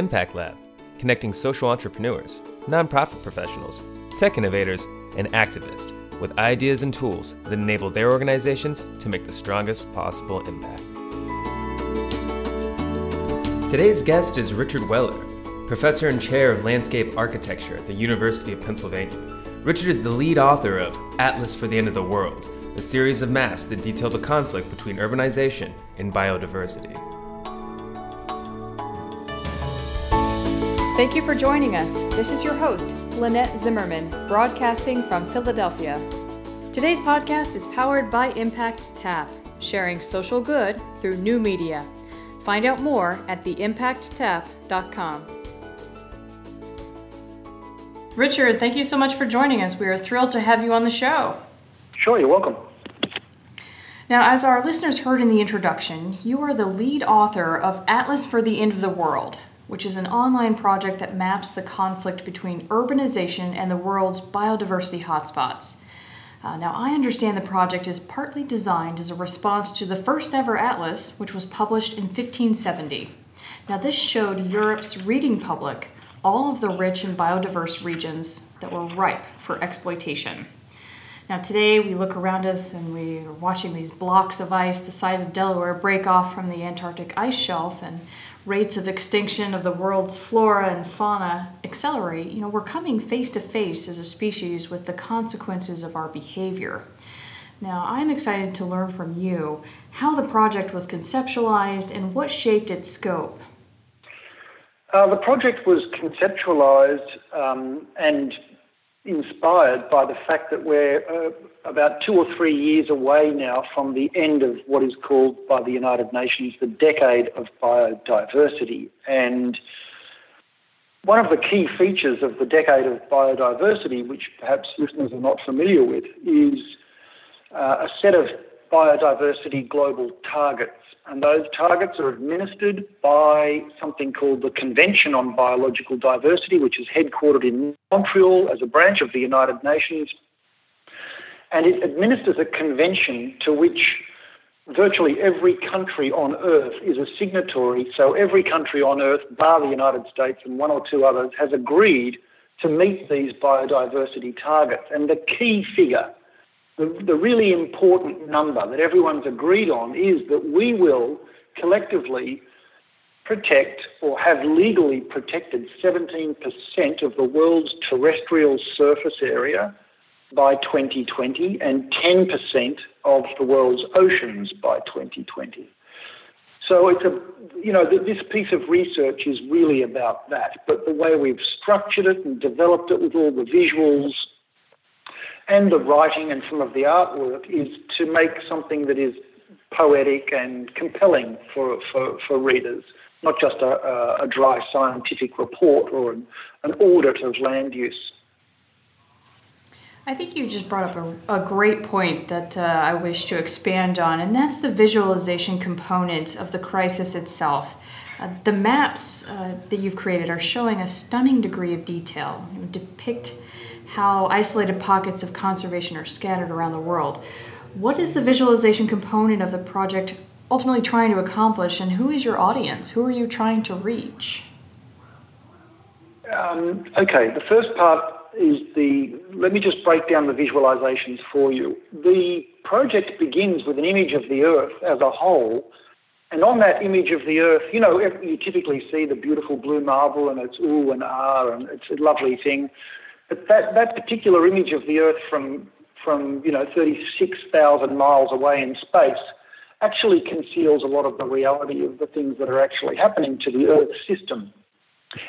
Impact Lab, connecting social entrepreneurs, nonprofit professionals, tech innovators, and activists with ideas and tools that enable their organizations to make the strongest possible impact. Today's guest is Richard Weller, professor and chair of landscape architecture at the University of Pennsylvania. Richard is the lead author of Atlas for the End of the World, a series of maps that detail the conflict between urbanization and biodiversity. Thank you for joining us. This is your host, Lynette Zimmerman, broadcasting from Philadelphia. Today's podcast is powered by Impact Tap, sharing social good through new media. Find out more at theimpacttap.com. Richard, thank you so much for joining us. We are thrilled to have you on the show. Sure, you're welcome. Now, as our listeners heard in the introduction, you are the lead author of Atlas for the End of the World, which is an online project that maps the conflict between urbanization and the world's biodiversity hotspots. Uh, now, I understand the project is partly designed as a response to the first ever atlas, which was published in 1570. Now, this showed Europe's reading public all of the rich and biodiverse regions that were ripe for exploitation. Now, today we look around us and we are watching these blocks of ice the size of Delaware break off from the Antarctic ice shelf, and rates of extinction of the world's flora and fauna accelerate. You know, we're coming face to face as a species with the consequences of our behavior. Now, I'm excited to learn from you how the project was conceptualized and what shaped its scope. Uh, the project was conceptualized um, and inspired by the fact that we're uh, about two or three years away now from the end of what is called by the United Nations the decade of biodiversity. And one of the key features of the decade of biodiversity, which perhaps listeners are not familiar with, is uh, a set of biodiversity global targets and those targets are administered by something called the Convention on Biological Diversity, which is headquartered in Montreal as a branch of the United Nations. And it administers a convention to which virtually every country on earth is a signatory. So every country on earth, bar the United States and one or two others, has agreed to meet these biodiversity targets. And the key figure the, the really important number that everyone's agreed on is that we will collectively protect or have legally protected 17% of the world's terrestrial surface area by 2020 and 10% of the world's oceans by 2020. So it's a, you know, this piece of research is really about that. But the way we've structured it and developed it with all the visuals and the writing and some of the artwork is to make something that is poetic and compelling for, for, for readers, not just a, a, dry scientific report or an, an audit of land use. I think you just brought up a, a great point that uh, I wish to expand on, and that's the visualization component of the crisis itself. Uh, the maps uh, that you've created are showing a stunning degree of detail, depict how isolated pockets of conservation are scattered around the world. What is the visualization component of the project ultimately trying to accomplish, and who is your audience? Who are you trying to reach? Um, okay, the first part is the. Let me just break down the visualizations for you. The project begins with an image of the Earth as a whole. And on that image of the Earth, you know, you typically see the beautiful blue marble and it's ooh and ah, and it's a lovely thing. But that, that particular image of the Earth from, from you know, 36,000 miles away in space actually conceals a lot of the reality of the things that are actually happening to the Earth system.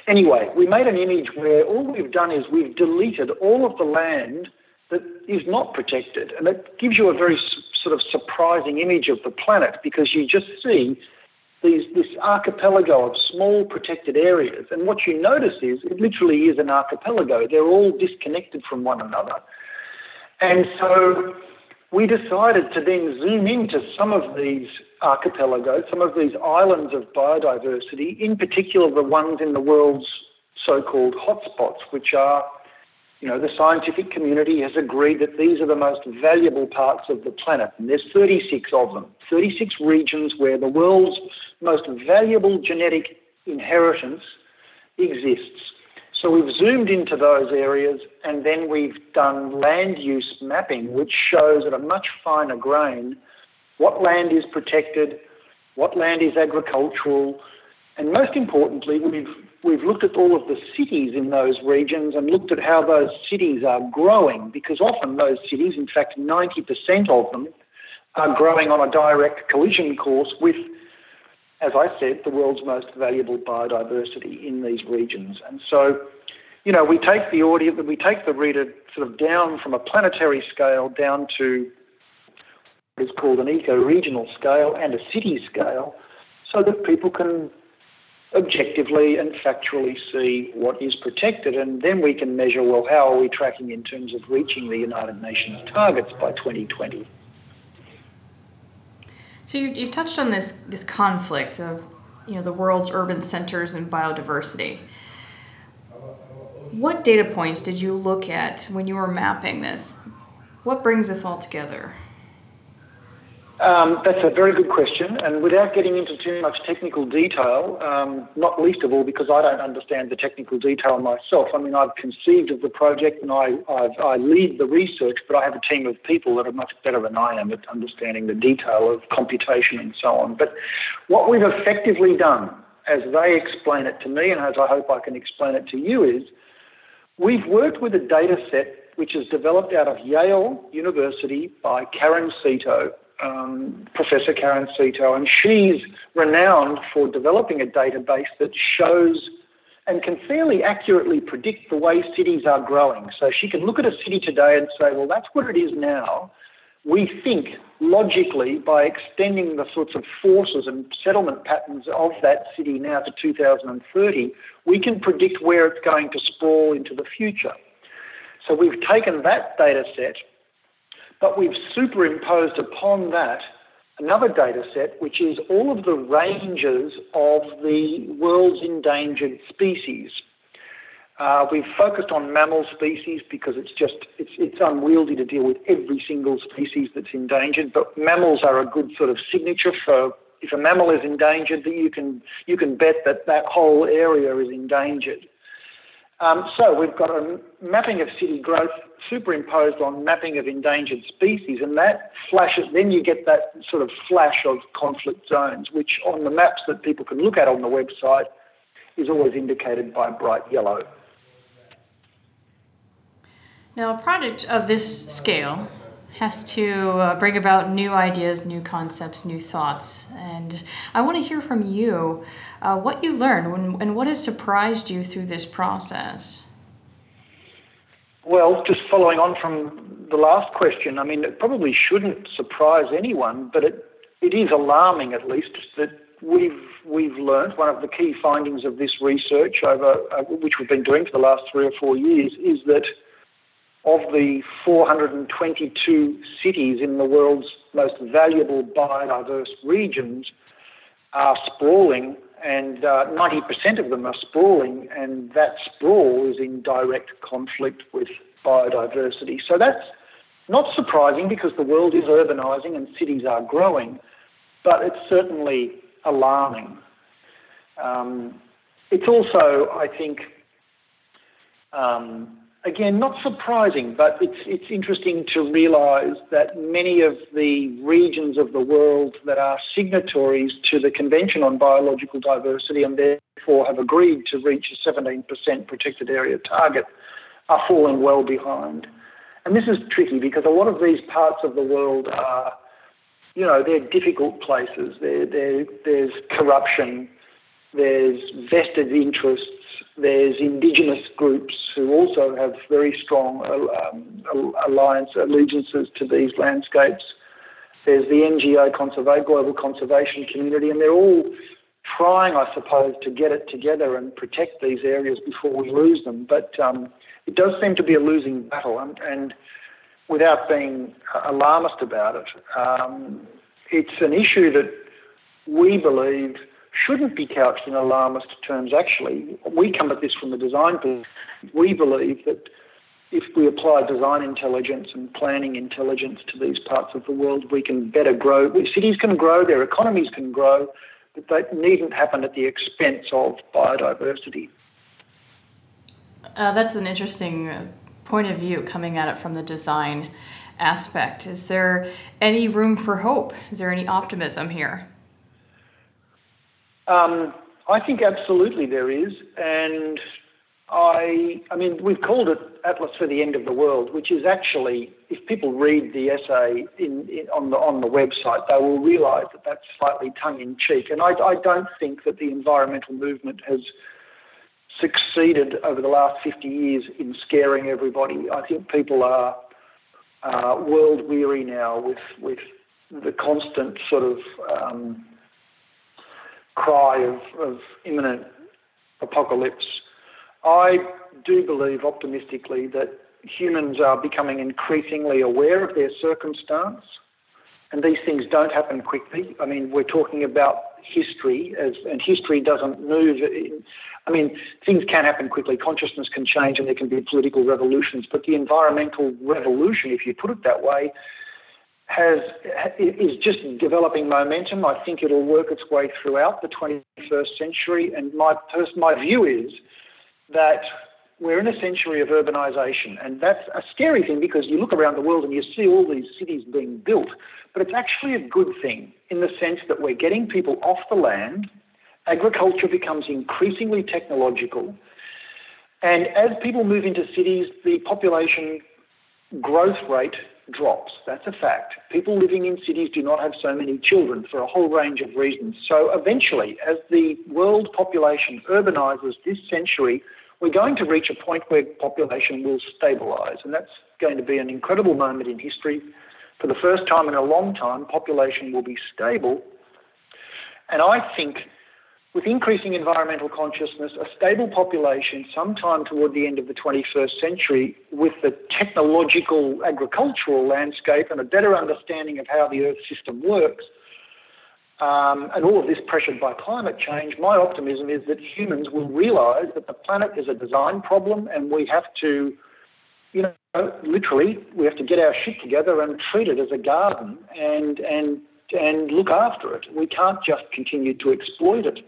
Anyway, we made an image where all we've done is we've deleted all of the land that is not protected. And it gives you a very sort of surprising image of the planet because you just see these, this archipelago of small protected areas. And what you notice is it literally is an archipelago. They're all disconnected from one another. And so we decided to then zoom into some of these archipelagos, some of these islands of biodiversity, in particular the ones in the world's so called hotspots, which are you know, the scientific community has agreed that these are the most valuable parts of the planet, and there's 36 of them, 36 regions where the world's most valuable genetic inheritance exists. So we've zoomed into those areas and then we've done land use mapping, which shows at a much finer grain what land is protected, what land is agricultural, and most importantly, we've, we've looked at all of the cities in those regions and looked at how those cities are growing because often those cities, in fact, 90% of them, are growing on a direct collision course with as I said, the world's most valuable biodiversity in these regions. And so, you know, we take the audience, we take the reader sort of down from a planetary scale down to what is called an eco-regional scale and a city scale, so that people can objectively and factually see what is protected, and then we can measure well how are we tracking in terms of reaching the United Nations targets by 2020. So you, you've touched on this this conflict of you know the world's urban centers and biodiversity. What data points did you look at when you were mapping this? What brings this all together? Um, that's a very good question, and without getting into too much technical detail, um, not least of all because I don't understand the technical detail myself. I mean, I've conceived of the project and I, I lead the research, but I have a team of people that are much better than I am at understanding the detail of computation and so on. But what we've effectively done, as they explain it to me, and as I hope I can explain it to you, is we've worked with a data set which is developed out of Yale University by Karen Seto um, Professor Karen Seto, and she's renowned for developing a database that shows and can fairly accurately predict the way cities are growing. So she can look at a city today and say, well, that's what it is now. We think logically by extending the sorts of forces and settlement patterns of that city now to 2030, we can predict where it's going to sprawl into the future. So we've taken that data set but we've superimposed upon that another data set, which is all of the ranges of the world's endangered species. Uh, we've focused on mammal species because it's just it's, it's unwieldy to deal with every single species that's endangered. But mammals are a good sort of signature for if a mammal is endangered, that you can you can bet that that whole area is endangered. Um, so we've got a mapping of city growth superimposed on mapping of endangered species, and that flashes, then you get that sort of flash of conflict zones, which on the maps that people can look at on the website is always indicated by bright yellow. Now, a project of this scale has to uh, bring about new ideas, new concepts, new thoughts. And I want to hear from you uh, what you learned when, and what has surprised you through this process. Well, just following on from the last question, I mean, it probably shouldn't surprise anyone, but it, it is alarming at least that we've we've learned one of the key findings of this research over uh, which we've been doing for the last three or four years is that of the 422 cities in the world's most valuable biodiverse regions are sprawling, and uh, 90% of them are sprawling, and that sprawl is in direct conflict with biodiversity. So that's not surprising because the world is urbanizing and cities are growing, but it's certainly alarming. Um, it's also, I think, um, again, not surprising, but it's, it's interesting to realize that many of the regions of the world that are signatories to the Convention on Biological Diversity and therefore have agreed to reach a 17% protected area target are falling well behind. And this is tricky because a lot of these parts of the world are, you know, they're difficult places. They're, they're, there's corruption, there's vested interests, there's indigenous groups who also have very strong um, alliance allegiances to these landscapes. There's the NGO conserva- global conservation community, and they're all trying, I suppose, to get it together and protect these areas before we lose them. But um, it does seem to be a losing battle, and, and without being alarmist about it, um, it's an issue that we believe shouldn't be couched in alarmist terms, actually. We come at this from the design perspective. We believe that if we apply design intelligence and planning intelligence to these parts of the world, we can better grow. Cities can grow, their economies can grow, but that needn't happen at the expense of biodiversity. Uh, that's an interesting uh, point of view coming at it from the design aspect. Is there any room for hope? Is there any optimism here? Um, I think absolutely there is, and I, I mean, we've called it Atlas for the End of the World, which is actually, if people read the essay in, in, on the on the website, they will realise that that's slightly tongue in cheek. And I, I don't think that the environmental movement has succeeded over the last 50 years in scaring everybody. I think people are uh, world weary now with with the constant sort of um, cry of, of imminent apocalypse. I do believe optimistically that humans are becoming increasingly aware of their circumstance, and these things don't happen quickly. I mean, we're talking about history, as, and history doesn't move. I mean, things can happen quickly. Consciousness can change, and there can be political revolutions. But the environmental revolution, if you put it that way, has is just developing momentum. I think it'll work its way throughout the 21st century. And my pers- my view is that we're in a century of urbanisation, and that's a scary thing because you look around the world and you see all these cities being built, but it's actually a good thing in the sense that we're getting people off the land. Agriculture becomes increasingly technological. And as people move into cities, the population growth rate drops. That's a fact. People living in cities do not have so many children for a whole range of reasons. So eventually, as the world population urbanises this century, we're going to reach a point where population will stabilise. And that's going to be an incredible moment in history. For the first time in a long time, population will be stable. And I think with increasing environmental consciousness, a stable population sometime toward the end of the 21st century, with the technological agricultural landscape and a better understanding of how the Earth system works, um, and all of this pressured by climate change, my optimism is that humans will realize that the planet is a design problem and we have to, you know, literally, we have to get our shit together and treat it as a garden and, and, and look after it. We can't just continue to exploit it.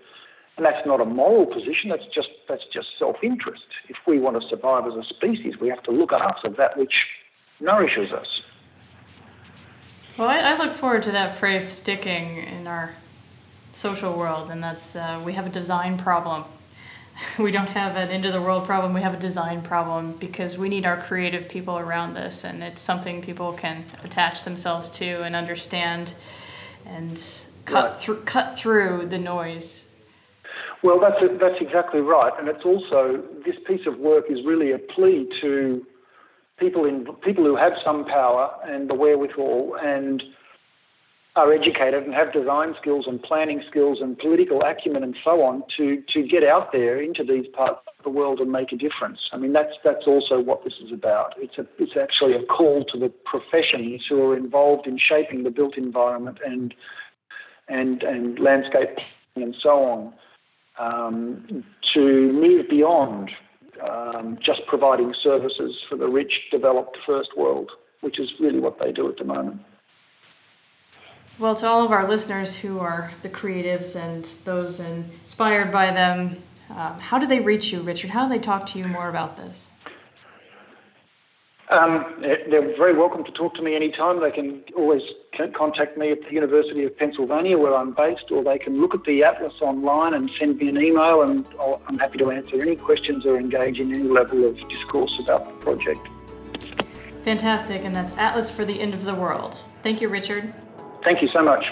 And that's not a moral position, that's just, that's just self interest. If we want to survive as a species, we have to look after that which nourishes us. Well, I, I look forward to that phrase sticking in our social world, and that's uh, we have a design problem. we don't have an end of the world problem, we have a design problem because we need our creative people around this, and it's something people can attach themselves to and understand and cut, right. through, cut through the noise well, that's a, that's exactly right, and it's also this piece of work is really a plea to people in people who have some power and the wherewithal and are educated and have design skills and planning skills and political acumen and so on to to get out there into these parts of the world and make a difference. I mean, that's that's also what this is about. It's a it's actually a call to the professions who are involved in shaping the built environment and and and landscape and so on um, to move beyond um, just providing services for the rich, developed first world, which is really what they do at the moment. Well, to all of our listeners who are the creatives and those inspired by them, um, how do they reach you, Richard? How do they talk to you more about this? Um, they're very welcome to talk to me anytime. They can always contact me at the University of Pennsylvania, where I'm based, or they can look at the Atlas online and send me an email, and I'm happy to answer any questions or engage in any level of discourse about the project. Fantastic, and that's Atlas for the End of the World. Thank you, Richard. Thank you so much.